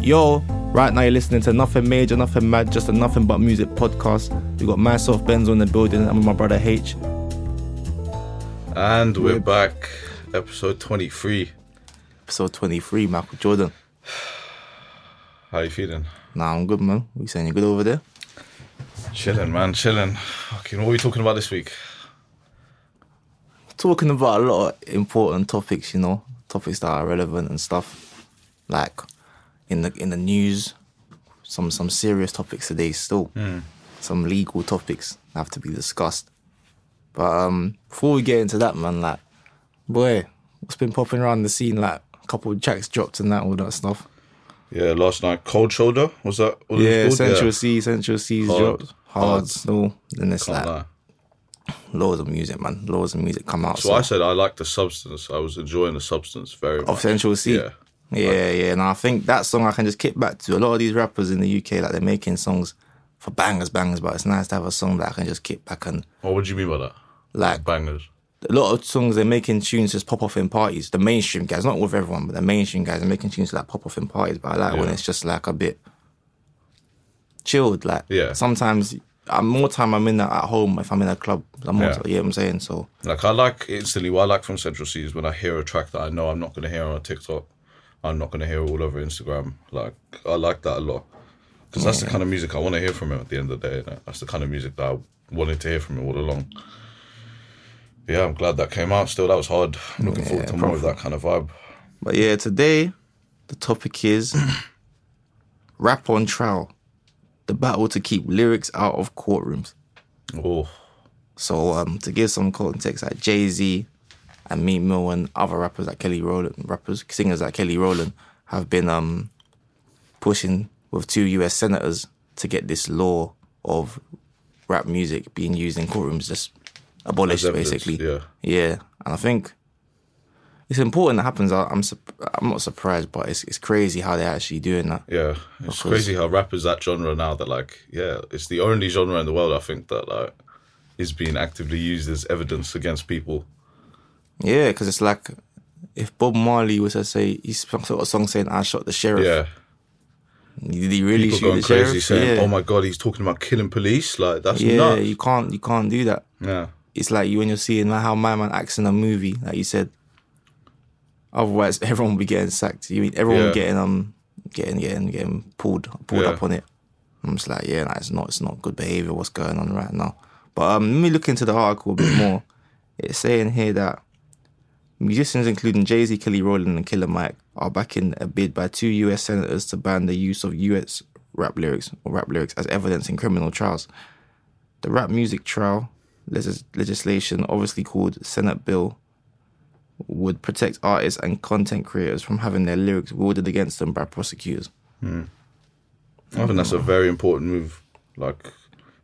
Yo, right now you're listening to Nothing Major, Nothing Mad, just a Nothing But Music podcast. We got myself, Benzo in the building, and my brother H. And we're back, episode 23. Episode 23, Michael Jordan. How you feeling? Nah, I'm good, man. We saying you good over there? Chilling, man, chilling. Fucking, what are we talking about this week? Talking about a lot of important topics, you know, topics that are relevant and stuff. Like in the in the news, some some serious topics today still. Some legal topics have to be discussed. But um before we get into that, man, like, boy, what's been popping around the scene? Like a couple of tracks dropped and that, all that stuff. Yeah, last night, Cold Shoulder, was that Yeah? Central Cee, Central Cee's Hard. dropped. Hard, Hard. snow. Then it's Can't like lie. loads of music, man. Loads of music come out. So I said I like the substance. I was enjoying the substance very much. of Central Cee. Yeah. Yeah, yeah. And I think that song I can just kick back to. A lot of these rappers in the UK, like they're making songs for bangers, bangers, but it's nice to have a song that I can just kick back and What would you mean by that? like Bangers. a lot of songs they're making tunes just pop off in parties. The mainstream guys, not with everyone, but the mainstream guys are making tunes like pop off in parties. But I like when it's just like a bit chilled. Like Yeah. sometimes I'm more time I'm in that at home if I'm in a club. I'm more, Yeah. you know what I'm saying? So Like I like instantly what I like from Central Cee is when I hear a track that I know I'm not gonna hear on TikTok. I'm not gonna hear all over Instagram. Like I like that a lot. Because that's the kind of music I want to hear from him at the end of the day. innit? That's the kind of music that I wanted to hear from him all along. Yeah, I'm glad that came out. Still, that was hard. I'm looking forward to more of that kind of vibe. But yeah, today the topic is rap on trial, the battle to keep lyrics out of courtrooms. Oh, So um, to give some context, like Jay Z and Meek Mill and other rappers like Kelly Rowland, rappers singers like Kelly Rowland have been um pushing with two U.S. senators to get this law of rap music being used in courtrooms just abolished, evidence, basically. yeah. yeah, and I think it's important that happens. I- I'm I'm not surprised, but it's it's crazy how they're actually doing that. yeah. It's crazy how rap is that genre now that, like, yeah, it's the only genre in the world, I think, that, like, is being actively used as evidence against people. Yeah, because it's like if Bob Marley was to say he's some sort of song saying I shot the sheriff. Yeah. Did he really People shoot going the crazy sheriff? saying, yeah. oh my God, he's talking about killing police. Like, that's yeah, nuts. you can't you can't do that. Yeah. It's like you when you're seeing how my man acts in a movie, like you said. Otherwise, everyone will be getting sacked. You mean everyone Yeah. getting um getting getting getting pulled pulled Yeah. up on it. I'm just like, yeah, nah, it's not it's not good behavior. What's going on right now? But um, let me look into the article a bit more. It's saying here that musicians, including Jay Z, Kelly Rowland, and Killer Mike, are backing a bid by two U.S. senators to ban the use of U.S. rap lyrics or rap lyrics as evidence in criminal trials. The rap music trial legis- legislation, obviously called Senate Bill, would protect artists and content creators from having their lyrics wielded against them by prosecutors. I think that's a very important move. Like,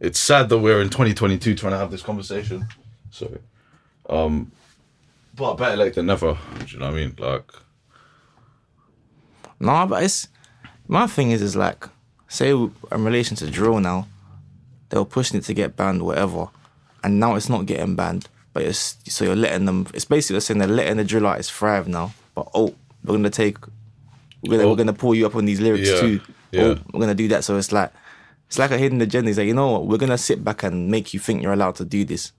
it's sad that we're in 2022 trying to have this conversation. So, um, but better late than never. Do you know what I mean? Like, No, but it's my thing is is like say in relation to drill now, they were pushing it to get banned, whatever, and now it's not getting banned. But it's so you're letting them. It's basically saying they're letting the drill artists thrive now. But oh, we're gonna take, we're gonna Oh. we're gonna pull you up on these lyrics Yeah, too. yeah. Oh, we're gonna do that. So it's like it's like a hidden agenda. It's like you know what, we're gonna sit back and make you think you're allowed to do this,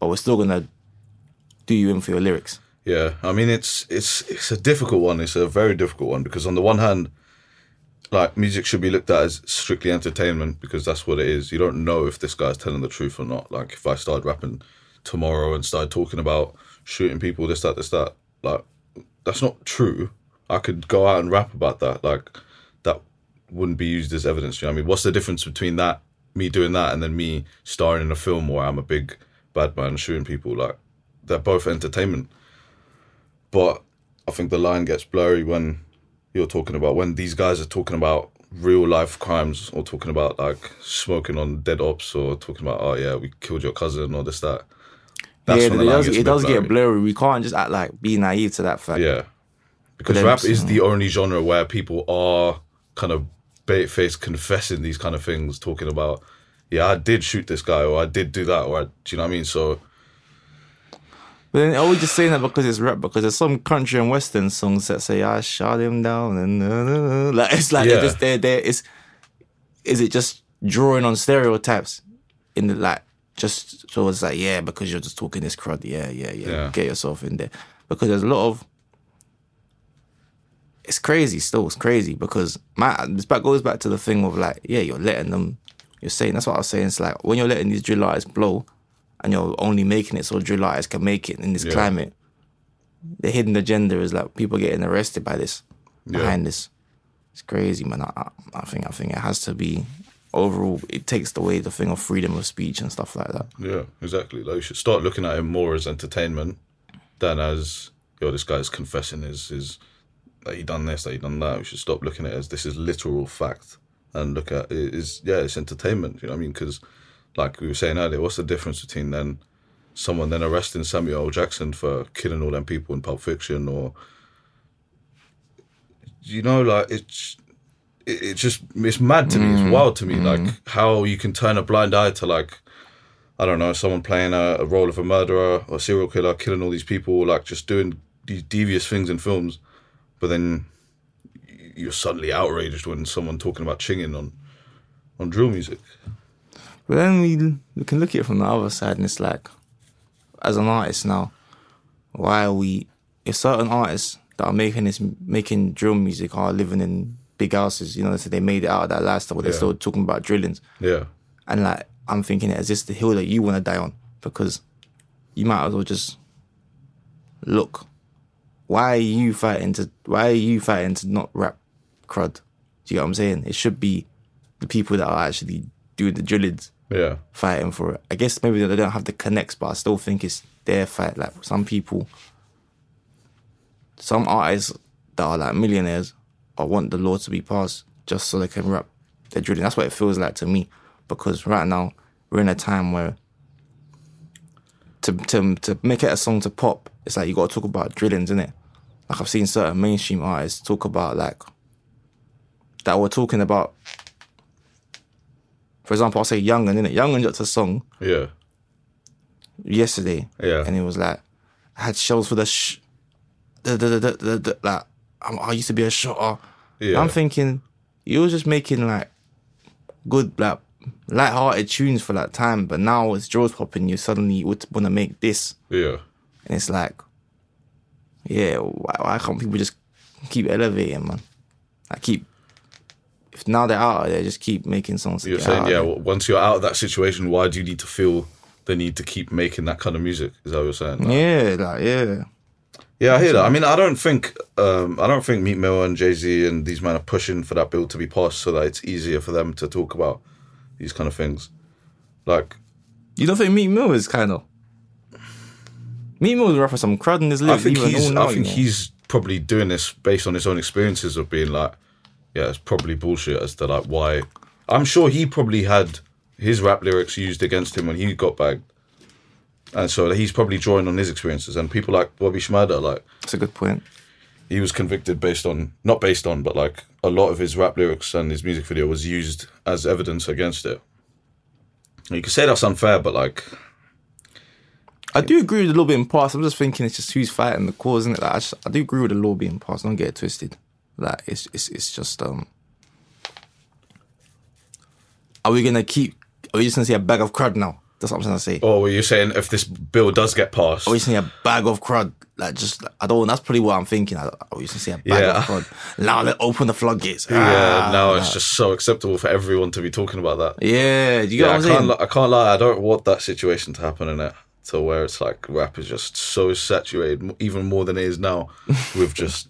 but we're still gonna do you in for your lyrics. yeah. I mean, it's it's it's a difficult one. It's a very difficult one because on the one hand, like music should be looked at as strictly entertainment because that's what it is. You don't know if this guy's telling the truth or not. Like if I started rapping tomorrow and started talking about shooting people, this, that, this, that, like that's not true. I could go out and rap about that. Like that wouldn't be used as evidence. You know what I mean? What's the difference between that, me doing that, and then me starring in a film where I'm a big bad man shooting people? Like they're both entertainment. But I think the line gets blurry when you're talking about when these guys are talking about real life crimes or talking about like smoking on dead ops or talking about oh yeah we killed your cousin or this that. That's yeah, it does, it does get blurry. blurry. We can't just act like be naive to that fact. Yeah, because rap is uh, the only genre where people are kind of bait faced confessing these kind of things, talking about yeah I did shoot this guy or I did do that or I, do you know what I mean? So then are we just saying that because it's rap? Because there's some country and western songs that say I shot him down and uh," like it's like Yeah. they're just there. There is. Is it just drawing on stereotypes in the like? Just so it's like yeah, because you're just talking this crud. Yeah, yeah, yeah. Yeah. Get yourself in there because there's a lot of. It's crazy. Still, it's crazy because my this back goes back to the thing of like yeah, you're letting them. You're saying that's what I was saying. It's like when you're letting these drill artists blow, and you're only making it so drill artists can make it in this Yeah. climate. The hidden agenda is like people getting arrested by this, Yeah. behind this. It's crazy, man. I, I- think I think it has to be overall. It takes away the thing of freedom of speech and stuff like that. Yeah, exactly. Like you should start looking at it more as entertainment than as yo, this guy's confessing his his that he done this, that he done that. We should stop looking at it as this is literal fact and look at it is yeah, it's entertainment. You know what I mean? Because like we were saying earlier, what's the difference between then someone then arresting Samuel L. Jackson for killing all them people in Pulp Fiction or you know like it's it, it's just it's mad to me it's mm, wild to me mm. like how you can turn a blind eye to like I don't know, someone playing a, a role of a murderer or serial killer, killing all these people, like just doing these devious things in films, but then you're suddenly outraged when someone talking about chinging on on drill music. But then we, we can look at it from the other side, and it's like, as an artist now, why are we? If certain artists that are making this, making drill music, are living in big houses, you know, so they made it out of that lifestyle, but they're still talking about drillings, Yeah, and like I'm thinking, is this the hill that you want to die on? Because you might as well just look. Why are you fighting to? Why are you fighting to not rap crud? Do you get what I'm saying? It should be the people that are actually doing the drillings yeah, fighting for it. I guess maybe they don't have the connects, but I still think it's their fight. Like some people, some artists that are like millionaires, I want the law to be passed just so they can rap their drilling. That's what it feels like to me. Because right now we're in a time where to to to make it a song to pop, it's like you got to talk about drillings, it? Like I've seen certain mainstream artists talk about like that were talking about. For example, I'll say Youngin, innit? Youngin dropped a song yeah, yesterday, Yeah. and it was like I had shells for the sh, the the the, the, the, the like I'm, I used to be a shotter. yeah. I'm thinking you were just making like good like light-hearted tunes for that time, but now it's Joe's popping. You suddenly would want to make this, yeah, and it's like, yeah, why, why can't people just keep elevating, man? Like keep. If now they're out of there, just keep making songs. You're saying yeah. well, Once you're out of that situation, why do you need to feel the need to keep making that kind of music? Is that what you're saying? Like, yeah, like yeah. Yeah, I hear that. I mean, I don't think um, I don't think Meek Mill and Jay Z and these men are pushing for that bill to be passed so that it's easier for them to talk about these kind of things. Like, You don't think Meek Mill is kind of? Meek Mill is rapping some crud in his I think he's all I think you know. he's probably doing this based on his own experiences of being like, yeah, it's probably bullshit as to like why. I'm sure he probably had his rap lyrics used against him when he got bagged. And so he's probably drawing on his experiences, and people like Bobby Shmurda, like That's a good point. he was convicted based on not based on but like a lot of his rap lyrics and his music video was used as evidence against it you could say that's unfair but like I do agree with the law being passed. I'm just thinking it's just who's fighting the cause, isn't it? Like, I, just, I do agree with the law being passed. Don't get it twisted. Like it's it's it's just um. Are we gonna keep? Are we just gonna see a bag of crud now? That's what I'm trying to say. or were you saying if this bill does get passed Are we just gonna see a bag of crud? Like just I don't. That's probably what I'm thinking. Are we just gonna see a bag Yeah. of crud? Now let open the floodgates. yeah Ah, now it's just so acceptable for everyone to be talking about that Yeah, do you get yeah, I what I'm can't, saying? I can't lie I don't want that situation to happen in it to where it's like rap is just so saturated even more than it is now with just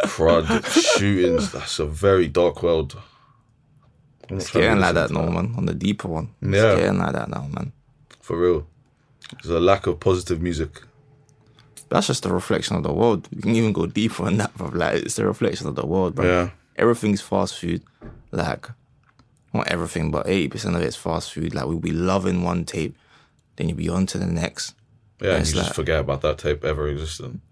crud shootings that's a very dark world I'm It's getting like that now, man. On the deeper one, it's Yeah. getting like that now, man. for real. There's a lack of positive music. That's just a reflection of the world. You can even go deeper on that, bro. Like it's a reflection of the world, bro. Yeah. Everything's fast food. Like not everything, but eighty percent of it's fast food. Like we'll be loving one tape, then you'll be on to the next. Yeah, and you just forget about that tape ever existing.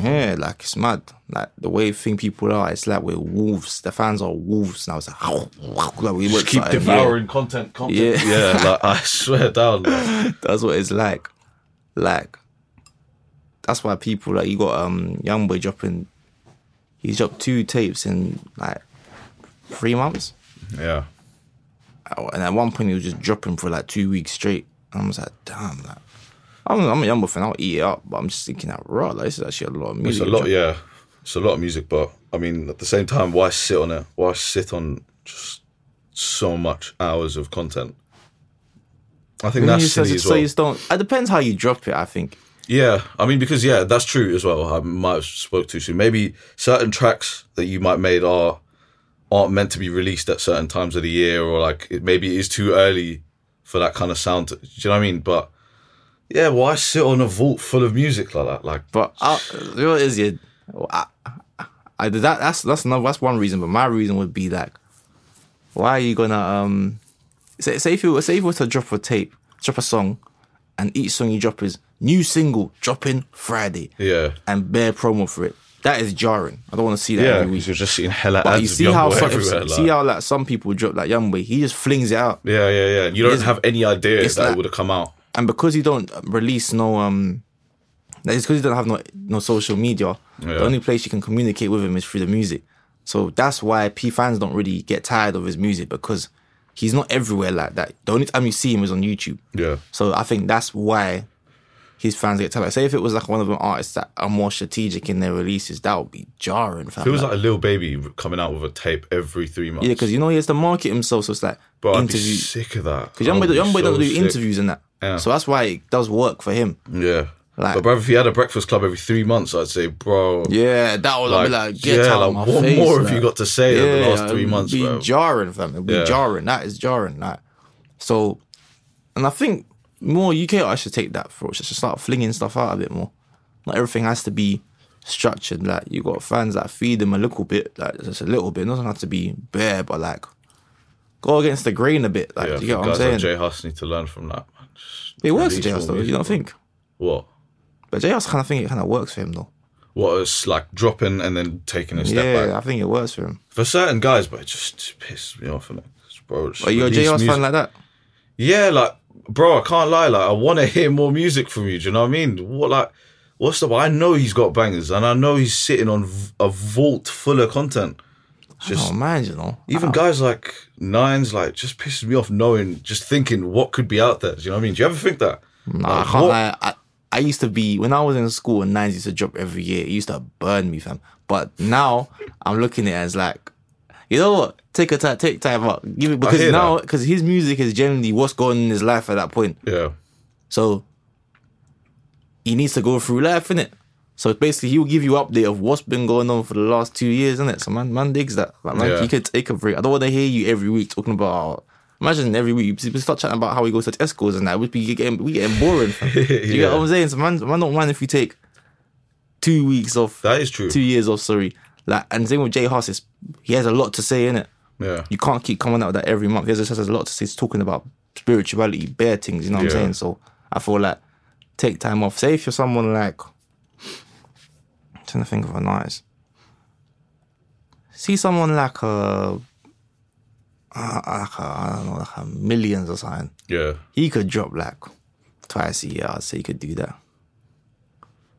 Yeah, like it's mad. Like the way thing people are, it's like we're wolves. The fans are wolves now. It's like, like we Just keep devouring content, content. Yeah. Yeah, like I swear down. like. That's what it's like. Like that's why people like you got um YoungBoy dropping. He's dropped two tapes in like three months, Yeah. and at one point he was just dropping for like two weeks straight. And I was like, damn, like. I'm, I'm a YoungBoy fan. I'll eat it up, but I'm just thinking that raw. Like, this is actually a lot of music. It's a lot, yeah. It's a lot of music, but I mean, at the same time, why sit on it? Why sit on just so much hours of content? I think that's silly as so well. you just don't. It depends how you drop it. I think. Yeah, I mean, because yeah, that's true as well. I might have spoke too soon. Maybe certain tracks that you might made are aren't meant to be released at certain times of the year, or like it, maybe it is too early for that kind of sound. To, do you know what I mean? But yeah, why sit on a vault full of music like that? Like, But I, you know what it is yeah, I, I, that that's that's another that's one reason. But my reason would be like, why are you gonna um say say if you say if you were to drop a tape, drop a song, and each song you drop is new single dropping Friday yeah, and bare promo for it. That is jarring. I don't want to see that yeah, every week. You're just seeing hella But ads. you see Young how some, everywhere, see how like some people drop that like YoungBoy, he just flings it out. yeah, yeah, yeah. You don't It's- have any idea that like- it would have come out. And because you don't release no um that is because you don't have no no social media Yeah. the only place you can communicate with him is through the music so that's why p fans don't really get tired of his music because he's not everywhere like that the only time you see him is on youtube Yeah, so i think that's why his fans get tired say if it was like one of them artists that are more strategic in their releases that would be jarring fam. it was like a little baby coming out with a tape every three months. yeah because you know he has to market himself so it's like Bro, I'd be interview sick of that. because young boy, young boy so don't do sick. interviews and that Yeah. so that's why it does work for him Yeah. Like- but brother, if he had a breakfast club every three months, I'd say, bro, Yeah, that would like, be like get yeah, like what face, more have you got to say in the last three it'd months, be bro? jarring, fam. It'd be Yeah. jarring. That is jarring. Like, so, and I think more UK artists should take that approach. Just start flinging stuff out a bit more. Not everything has to be structured. Like, you got fans that feed them a little bit, like just a little bit. It doesn't have to be bare, but like, go against the grain a bit. Like, yeah, you get what I'm saying? like J Hus need to learn from that. It works for release J Hus though. You don't think? What? But J Hus kind of think it kind of works for him though. What is like dropping and then taking a step back. Yeah, back I think it works for him. for certain guys, but it just pisses me off. Innit? Bro, just Are you a J release House music. fan like that? Yeah, like, bro, I can't lie. Like, I want to hear more music from you. Do you know what I mean? What, like, what's the? I know he's got bangers, and I know he's sitting on v- a vault full of content. Just oh man, you know. even guys like Nines, like, just pisses me off knowing, just thinking what could be out there. Do you know what I mean? Do you ever think that? Nah, I can't lie. I, I used to be when I was in school and nines used to drop every year. It used to burn me, fam. But now I'm looking at it as like, you know what? Take a time, take time out. Give it because now because his music is generally what's going on in his life at that point. Yeah, So he needs to go through life, innit? So basically, he'll give you update of what's been going on for the last two years, innit? So man, man digs that. Like man, Yeah. you could take a break. I don't want to hear you every week talking about. Imagine every week you start chatting about how we go to Tesco's and that. We'd be getting we getting boring. You Yeah. get what I'm saying? So man, man don't mind if you take two weeks off, that is true. two years off. Sorry, like and same with J Hus. Is he has a lot to say in it. Yeah, You can't keep coming out with that every month. He has, has a lot to say. He's talking about spirituality, bare things. You know what Yeah. I'm saying? So I feel like take time off. Say if you're someone like, Trying to think of a nice. See someone like a, uh, like a, I don't know, like a millions or something. yeah. He could drop like twice a year. I'd say he could do that.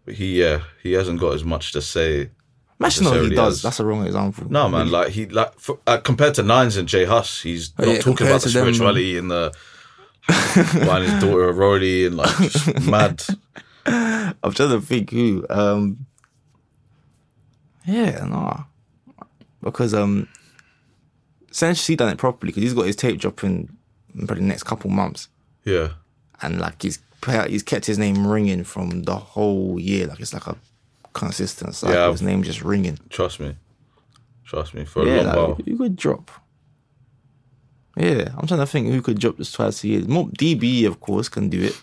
But he, yeah, he hasn't got as much to say. Imagine he does. has. That's a wrong example. No, man, like he like for, uh, compared to Nines and J Hus, he's not yeah, talking about the them, spirituality and the and his daughter Rolly and like just mad. I'm trying to think who. Um, yeah, no, because um, essentially he done it properly because he's got his tape dropping in probably the next couple months, Yeah, and like he's he's kept his name ringing from the whole year. Like it's like a consistent cycle. Yeah. His name just ringing. trust me, trust me for a Yeah, long like, while. you could drop. Yeah, I'm trying to think who could drop this twice a year. More DB, of course, can do it.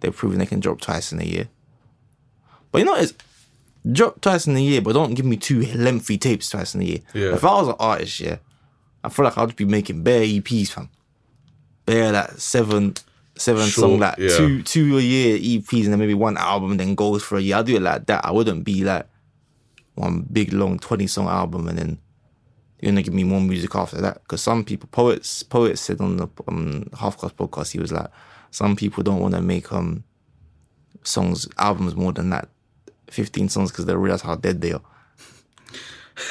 They've proven they can drop twice in a year. But you know, it's drop twice in a year, but don't give me two lengthy tapes twice in a year. Yeah. If I was an artist, yeah, I feel like I'd be making bare EPs, fam. Bare like seven, seven Short, song, like yeah. two, two a year EPs, and then maybe one album, and then goes for a year. I do it like that. I wouldn't be like one big long twenty song album, and then you're gonna give me more music after that. Because some people, poets, poets said on the um, Half Cast podcast, he was like, some people don't want to make um songs, albums more than that. 15 songs because they realize how dead they are.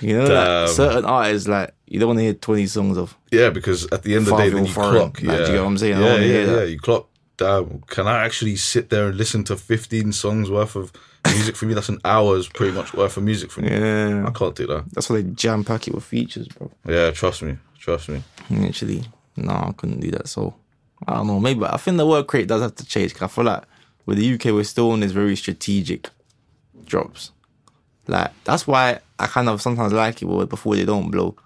you know, Damn. like certain artists, like you don't want to hear 20 songs of. Yeah, because at the end of the day, then you foreign. clock. Like, yeah. do you get what I'm saying? Yeah, yeah, hear yeah. that. You clock. Damn, can I actually sit there and listen to 15 songs worth of music for me? That's an hour's pretty much worth of music for me. Yeah, I can't do that. that's why they jam pack it with features, bro. Yeah, trust me. Trust me. Actually, no, I couldn't do that. So I don't know. Maybe I think the work rate does have to change. 'cause I feel like with the UK, we're still on this very strategic drops. Like that's why I kind of sometimes like it where before they don't blow.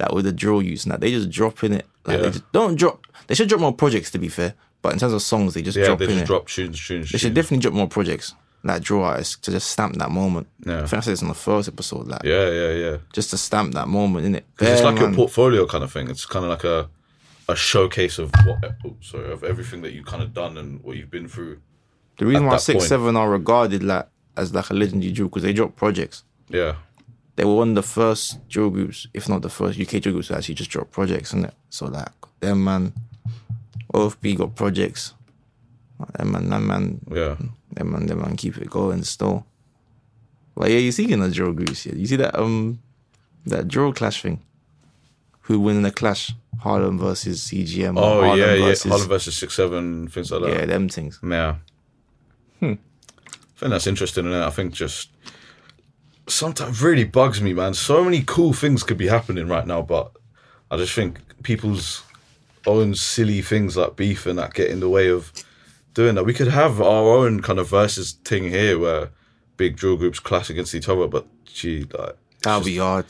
Like with the drill use and that they just drop in it. Like Yeah. they just don't drop. They should drop more projects to be fair. But in terms of songs, they just Yeah, drop they in just it. drop tunes, tunes, They should definitely drop more projects. Like draw artists to just stamp that moment. Yeah. I think I said this on the first episode. Like Yeah, yeah, yeah. just to stamp that moment in it. It's like a portfolio kind of thing. It's kind of like a a showcase of what, oh, sorry, of everything that you've kind of done and what you've been through. The reason why Six point. Seven are regarded like as like a legendary duo because they drop projects. Yeah, They were one of the first drill groups, if not the first UK drill groups to actually just drop projects in it. So like them man, OFB got projects. Them man, them man, yeah, them man, them man keep it going still. But yeah, you see in the drill groups, yeah. You see that um that drill clash thing. Who win in the clash? Harlem versus CGM. Oh Harlem yeah, yeah. Harlem versus six seven things like that. Yeah, them things. Yeah. Hmm. I think that's interesting, and I think just sometimes really bugs me, man. So many cool things could be happening right now, but I just think people's own silly things like beef and that get in the way of doing that. We could have our own kind of versus thing here where big drill groups clash against each other, but gee, like That'll be hard.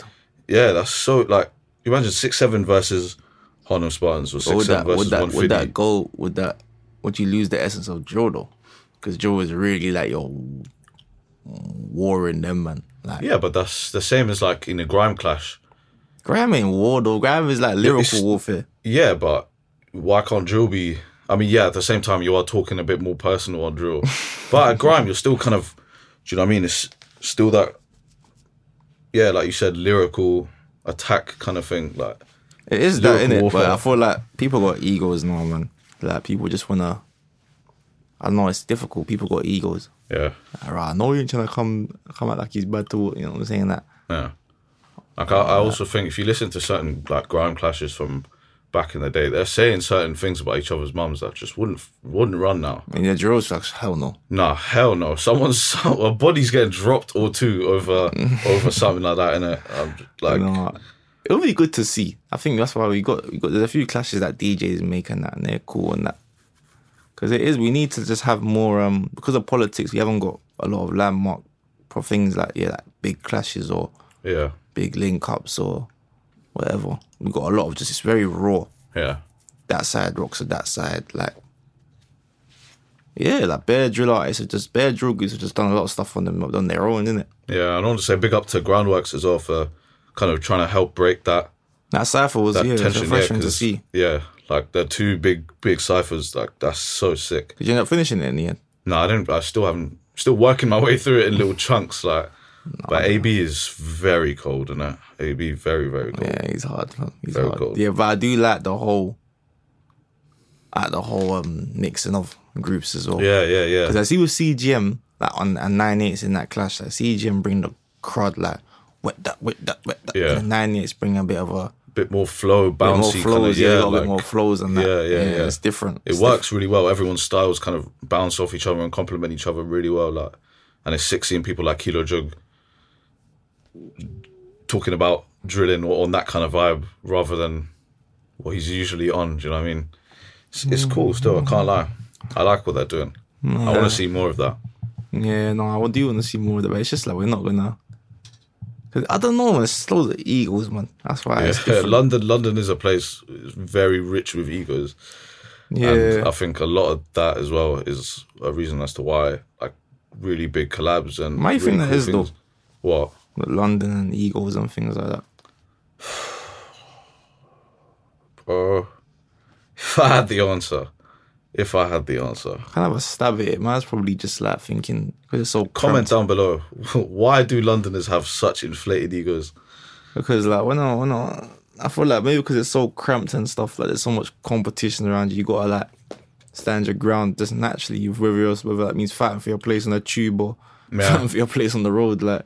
yeah, that's so like imagine six seven versus Harlem Spartans or But six would seven that would versus that one would fifty. that go would that would you lose the essence of drill though? Because drill is really like your warring them man. Like Yeah, but that's the same as like in a grime clash. Grime ain't war though. Grime is like lyrical it's- warfare. Yeah, but why can't drill be? I mean, yeah, at the same time, you are talking a bit more personal on drill, but at grime, you're still kind of, do you know what I mean? It's still that, yeah, like you said, lyrical attack kind of thing. Like, It is that in it, but. I feel like people got egos now, man. Like people just wanna. I know it's difficult. People got egos. yeah, Like, right, I know you're trying to come come out like he's bad to you know what I'm saying that. yeah. Like, I, I also think if you listen to certain like grime clashes from back in the day, they're saying certain things about each other's mums that just wouldn't wouldn't run now. And the drills like hell no. Nah, hell no. Someone's a body's getting dropped or two over over something like that? I'm just like, No, it'll be good to see. I think that's why we got we got. There's a few clashes that DJs make and that, and they're cool and that. Because it is, we need to just have more. Um, because of politics, we haven't got a lot of landmark for things like yeah, like big clashes or yeah, big link ups or whatever. We've got a lot of just it's very raw. yeah. That side rocks at that side, like. Yeah, like Bear drill artists have just Bear drill groups have just done a lot of stuff on them on their own, innit? Yeah, and I want to say big up to Groundworks as well for kind of trying to help break that That cipher was that yeah, tension. Yeah, refreshing to 'cause- see. yeah, like the two big big ciphers. Like that's so sick. Did you end up finishing it in the end? No, I don't. I still haven't. Still working my way through it in little chunks. Like, but AB is very cold, and that AB very very cold. Yeah, he's hard. He's Very hard. cold. Yeah, but I do like the whole, like the whole um mixing of groups as well. Yeah, yeah, yeah. Because I see with CGM like on and nine eights in that clash, like CGM bring the crowd like wet that, wet that, wet that. Yeah. And nine eights bring a bit of a bit more flow, bit more bouncy, flows. kind of, yeah, yeah, a little like, bit more flows and that. Yeah, yeah, yeah. It's different. It It's works really well. Everyone's styles kind of bounce off each other and complement each other really well. Like, and it's sick seeing people like Kilo Jug talking about drilling or on that kind of vibe rather than what he's usually on. Do you know what I mean? It's, it's mm. cool still. I can't lie. I like what they're doing. I want to see more of that. Yeah, no, I do want to see more of that, but it's just like we're not gonna. Cause I don't know, man. It's still the Eagles, man. That's why Yeah. London, London is a place very rich with egos. Yeah, And I think a lot of that as well is a reason as to why like really big collabs and my you think really that is, though? What? London and Eagles and things like that. Uh, if I had the answer, if I had the answer, kind of a stab at it. Man's probably just like thinking because it's so comment cramped. down below. Why do Londoners have such inflated egos? Because like when I when I, I feel like maybe because it's so cramped and stuff. Like there's so much competition around you. You gotta like stand your ground just naturally. Whether else whether that means fighting for your place on a tube or Yeah. for your place on the road. Like,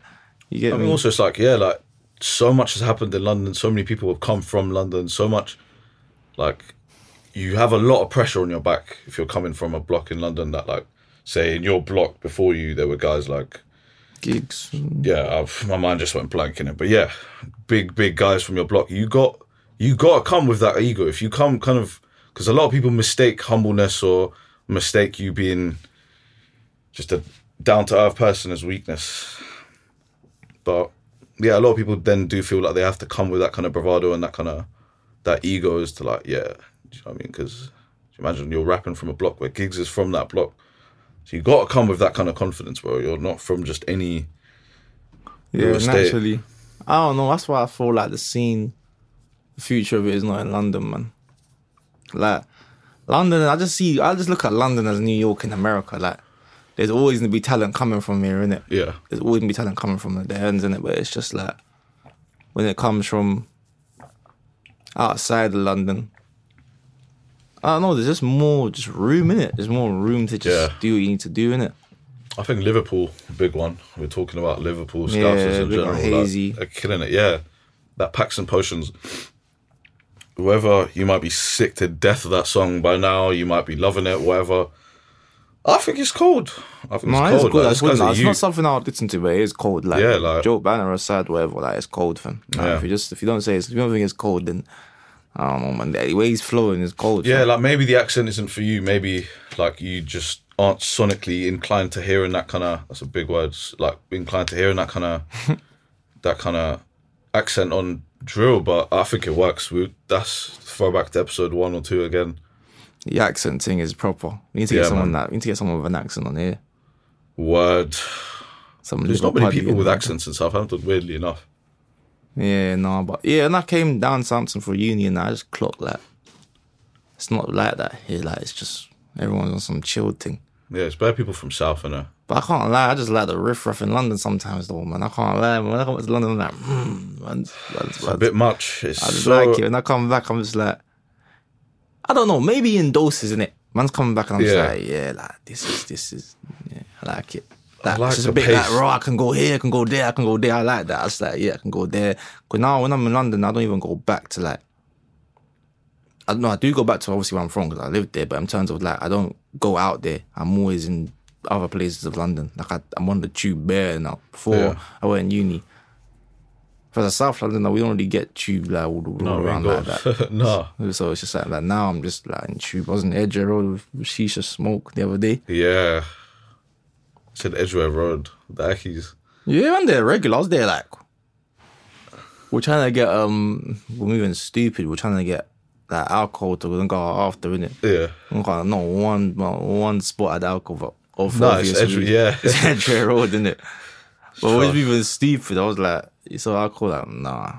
you get I me? mean, also it's like yeah, like so much has happened in London. So many people have come from London. So much, like you have a lot of pressure on your back if you're coming from a block in London. That like, say in your block before you, there were guys like Giggs. yeah, I've, my mind just went blank in it. But yeah, big big guys from your block. You got you got to come with that ego. If you come kind of because a lot of people mistake humbleness or mistake you being just a down to earth person as weakness. But yeah, a lot of people then do feel like they have to come with that kind of bravado and that kind of that ego is to like yeah, do you know what I mean? Because you imagine you're rapping from a block where Giggs is from that block. So you got to come with that kind of confidence, bro. You're not from just any Yeah, naturally. I don't know. That's why I feel like the scene, the future of it is not in London, man. Like London, I just see. I just look at London as New York in America. Like there's always gonna be talent coming from here, innit? yeah. There's always gonna be talent coming from the ends, innit? But it's just like when it comes from outside of London. Uh, I don't know. There's just more, just room in it. There's more room to just Yeah. do what you need to do in it. I think Liverpool, big one. We're talking about Liverpool Yeah, scousers in general. like, Hazey. are killing it. Yeah, that Packs and Potions. Whoever you might be sick to death of that song by now, you might be loving it, whatever. I think it's cold. I think No, it's it's cold. good. like, It's, this guy's good. a It's youth. not something I'll listen to, but it is cold. Like, Yeah, like- Joe Banner aside, whatever. Like, it's cold, fam. Like, Yeah. If you just if you don't say it's, if you don't think it's cold, then I don't know, man. The way he's flowing is cold. Yeah, like maybe the accent isn't for you. Maybe like you just aren't sonically inclined to hearing that kind of. That's a big word. Like inclined to hearing that kind of that kind of accent on drill. But I think it works. We, that's throwback to episode one or two again. the accent thing is proper. We need to Yeah, get someone man. that we need to get someone with an accent on here. Word. Some There's not many people with accents in Southampton. Weirdly enough. Yeah, no, but yeah, and I came down Southampton for uni, and I just clocked that it's not like that here. Like it's just everyone's on some chilled thing. Yeah, it's bad people from South, I know. But I can't lie, I just like the riff raff in London sometimes, though, man. I can't lie. When I come to London, I'm like, hmm, man, It's a bit much. It's I just so, like it. When I come back, I'm just like, I don't know, maybe in doses, isn't it? Man's coming back and I'm Yeah. just like, yeah, like this is this is, yeah, I like it. Like, like just a bit pace. like, raw. I can go here, I can go there, I can go there. I like that. I was like, yeah, I can go there. Because now when I'm in London, I don't even go back to like. I don't know. I do go back to obviously where I'm from because I lived there, but in terms of like, I don't go out there. I'm always in other places of London. Like I, I'm on the tube bare now. Before Yeah. I went in uni. For the South London, we don't really get tube like all, all No, around like that. no. So it's just like that. Now I'm just like in tube. I was in Edgware Road with shisha smoke the other day. Yeah. Said Edgware Road, the Ackies. Yeah, I'm there regular. I was there like we're trying to get um we're moving stupid. We're trying to get like alcohol to go after in it. Yeah. I'm kind not one one spot at alcohol, of No, it's Edgware- yeah. it's Edgware Road, isn't it? But Sure. we're moving stupid. I was like, so alcohol, like nah.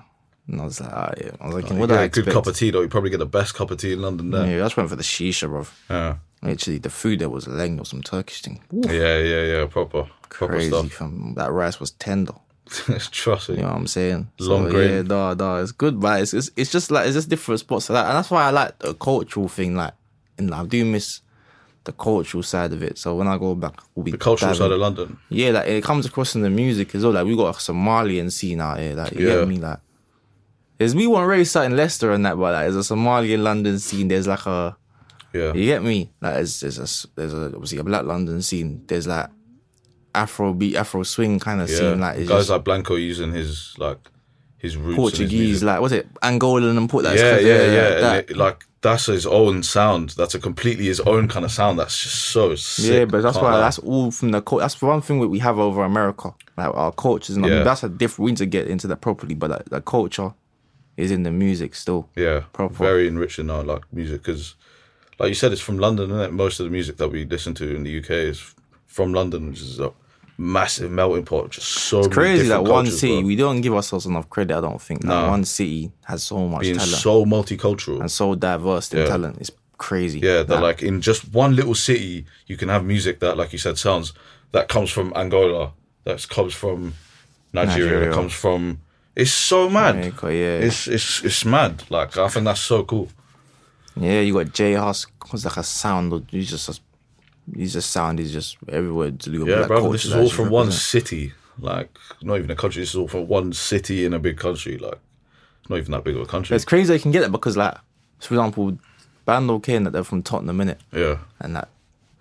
And I was like, yeah. I was like, You what get do I a good cup of tea, though. You probably get the best cup of tea in London there. Yeah, I just went for the shisha, bro. Yeah. Mm. Actually, the food there was leng or some Turkish thing. Ooh, Yeah, yeah, yeah. Proper. Proper crazy. stuff. Fam. That rice was tender. Trust me. You know what I'm saying? Long so, grain. Yeah, no, no, it's good, but it's, it's it's just like it's just different spots to that, and that's why I like the cultural thing. Like, and I do miss the cultural side of it. So when I go back, we'll be The cultural diving- side of London. Yeah, like it comes across in the music as well. Like we got a Somalian scene out here. Like you Yeah. get me, like. There's we want raise in Leicester and that, but like there's a Somalian London scene. There's like a Yeah. you get me? Like there's there's a there's a, obviously a black London scene. There's like Afro beat, Afro swing kind of Yeah. scene. Like Guys just like Blanco using his, like, his roots. and his Portuguese, like what's it, Angolan and put that. yeah, yeah, yeah. that. It, like, that's his own sound. That's a completely his own kind of sound. That's just so sick. yeah, but that's Can't why lie. that's all from the cul- that's one thing that we have over America, like our cultures, and I Yeah. mean, that's a different. We need to get into that properly, but like, the culture is in the music still. Yeah, Proper. very enriching our like music because, like you said, it's from London, and most of the music that we listen to in the UK is from London, which is a massive melting pot. Just so It's crazy that one city bro. we don't give ourselves enough credit. I don't think that Nah. one city has so much being talent so multicultural. and so diverse in Yeah. talent. It's crazy. Yeah, that Like, like in just one little city, you can have music that, like you said, sounds that comes from Angola, that comes from Nigeria, Nigeria. that comes from. It's so mad. Jamaica, yeah. It's it's it's mad. Like I think that's so cool. Yeah, you got J Hus, who's like a sound, or he's just a He's just sound is just everywhere to do. Yeah, black bro. This is all from one city. Like, not even a country. This is all from one city in a big country. Like, not even that big of a country. It's crazy they can get it because, like, for example, Bandokay that they're from Tottenham, innit? Yeah. and that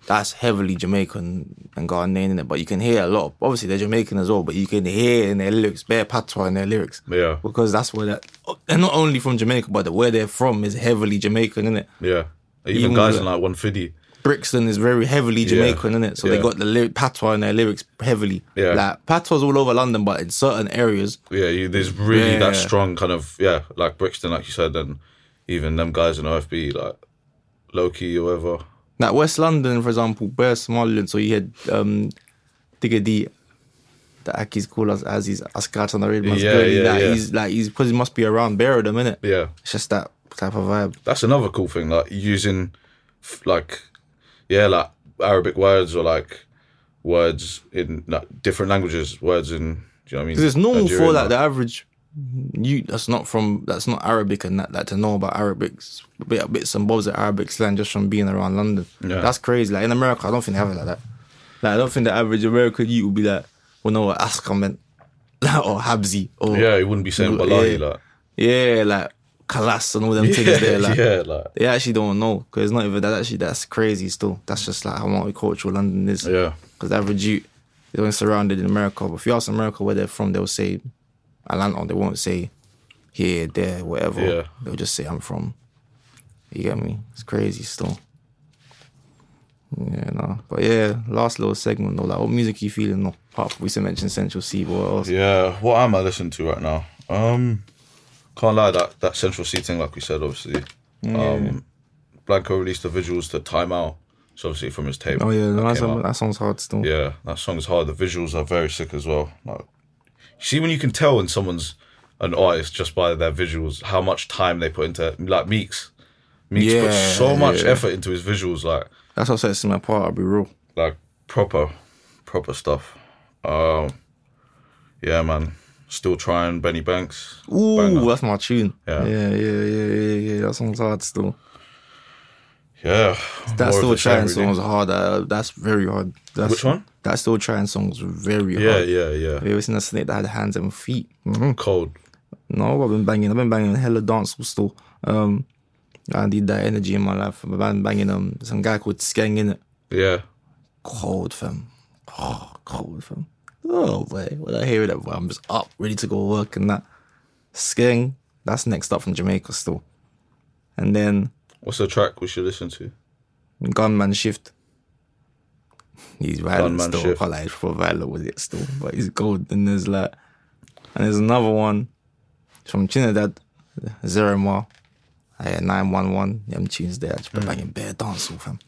that's heavily Jamaican and Ghanaian in it. But you can hear a lot. Of, obviously, they're Jamaican as well, but you can hear in their lyrics, bare patois in their lyrics. Yeah. because that's where that they're not only from Jamaica, but the, where they're from is heavily Jamaican, in it. Yeah. Even, Even guys with- in like 150. Brixton is very heavily Jamaican, in it. So they got the lyric patois in their lyrics heavily. Yeah. like patois all over London, but in certain areas, Yeah, you, there's really that strong kind of, yeah, like Brixton, like you said, and even them guys in OFB, like Loki or whatever. Like West London, for example, Somaliland. So you had um. The Aki's call us as he's Askat on the red man's Yeah, yeah, like, yeah. He's like he's because he must be around bare of them, innit? Yeah. It's just that type of vibe. That's another cool thing, like using, like, yeah, like Arabic words or like words in like, different languages, words in, do you know what I mean? Because it's normal for Nigerian, like the average you that's not from that's not Arabic and that, that to know about Arabics bit bits and bobs of Arabic slang just from being around London. Yeah. That's crazy. Like in America, I don't think they have it like that. Like I don't think the average American youth would be like, well, know what Aska meant, or Habzi, or Yeah, he wouldn't be saying Wallahi, Yeah. like. yeah, like Kalas and all them things there. Like, yeah, like, They actually don't know because it's not even that. Actually, that's crazy. Still, that's just like how multicultural London is. yeah. Because the average youth is only surrounded in America. But if you ask America where they're from, they'll say Atlanta. They won't say here, there, wherever. Yeah. They'll just say I'm from. You get me? It's crazy still. Yeah, no. But yeah, last little segment though. Like, what music you feeling? No, apart from we still mentioned Central Cee, but what else? Yeah, what am I listening to right now? Um, can't lie, that, that Central Cee thing, like we said, obviously. Um, Blanco released the visuals to Time Out. It's obviously from his tape. Oh yeah, that no, that, song, that song's hard still. Yeah, that song's hard. The visuals are very sick as well. Like, see when you can tell when someone's an artist just by their visuals, how much time they put into like Meeks. Meeks put Yeah, so much yeah. effort into his visuals, like That's what sets him apart. I'll be real. like proper, proper stuff. Um, yeah, man. Still trying Benny Banks. Ooh, Banger. that's my tune. Yeah. yeah, yeah, yeah, yeah. yeah. That song's hard still. Yeah, That still trying really. songs hard. Uh, that's very hard. That's, Which one? That still trying songs very Yeah, hard. yeah, yeah. Yeah. Have you ever seen a snake that had hands and feet? hmm Cold. No, I've been banging. I've been banging hella dance still. Um, I need that energy in my life. I've been banging um some guy called Skeng in it. Yeah, Cold fam. Oh, cold fam. Oh boy, when I hear that, boy, I'm just up, ready to go work and that. Skeng, that's next up from Jamaica still. And then what's the track we should listen to? Gunman Shift. He's violent Gunman still. Shift. I like for violent with it still, but he's gold. And there's like, and there's another one from Trinidad, Zero More. I had 911. Them tunes there. Just Mm. been banging bare dancehall, fam.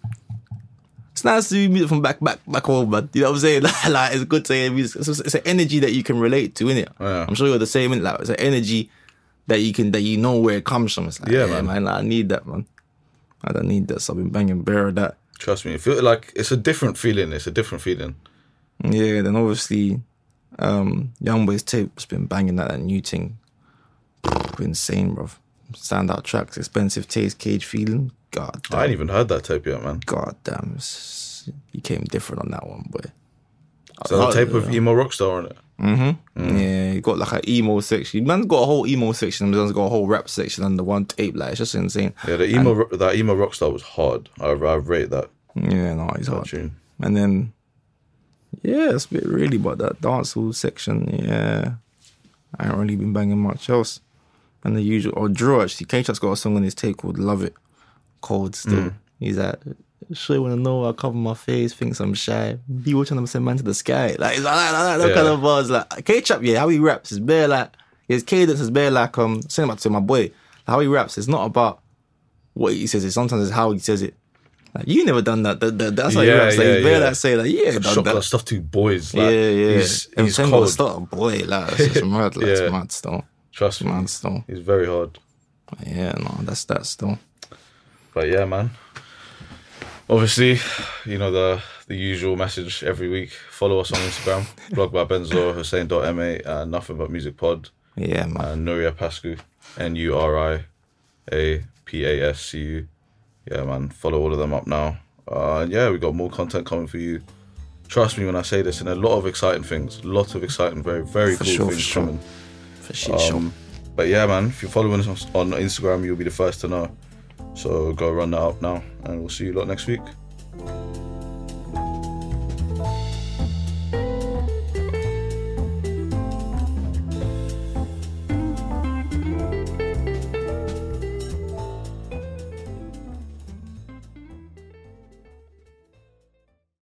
It's nice to music from back, back, back home, but you know what I'm saying? like, it's good to hear music. It's, it's an energy that you can relate to, innit? Yeah. I'm sure you're the same, innit? Like, it's an energy that you can, that you know where it comes from. It's like, Yeah, yeah, man. man. like, I need that, man. I don't need this. I've been banging bare of that. Trust me, it feels like it's a different feeling. It's a different feeling. Yeah, then obviously, um, Youngboy's tape's been banging that, that new thing. Insane, bro. Standout tracks, expensive taste, cage feeling. God damn. I ain't even heard that tape yet, man. God damn. it's- He came different on that one, boy. So the tape with emo rockstar on it. Mm-hmm. Mm. Yeah, he got like an emo section. Man's got a whole emo section, man's got a whole rap section under one tape. Like, it's just insane. Yeah, the emo ro- that emo rockstar was hard. I, I rate that Yeah, no, he's hard. tune. And then, yeah, it's a bit really about that dancehall section. Yeah, I ain't really been banging much else. And the usual, or Drew actually, K-Chop's got a song on his tape called Love It. Cold still. Mm. He's like, sure you wanna know I cover my face, thinks I'm shy. Be watching them send man to the sky. Like, it's like, like, like, that Yeah. kind of buzz. Like, K-Chop, yeah, how he raps is bare like, his cadence is bare like, um, saying back to my boy, how he raps, it's not about what he says, it sometimes it's how he says it. Like, you never done that. that, that that's how Yeah, he raps. Like, yeah, he's bare yeah. like, say, like, yeah, done Shot that. stuff to boys. Like, yeah, yeah. He's, he's cold. Start, boy, like, it's mad. Like, Yeah. It's mad still. Trust me. Mad still. He's very hard. Yeah, no, that's that still. But yeah, man obviously, you know the the usual message every week. Follow us on Instagram, blog by Benzo, Hussein.ma, uh, nothing but music pod. Yeah, man. Uh, Nuria Pascu, N U R I A P A S C U. Yeah, man. Follow all of them up now. Uh, yeah, we got more content coming for you. Trust me when I say this, and a lot of exciting things. Lot of exciting, very, very for cool sure, things sure. coming. For sure. um, sure. But yeah, man, if you're following us on Instagram, you'll be the first to know. So go run that up now, and we'll see you lot next week.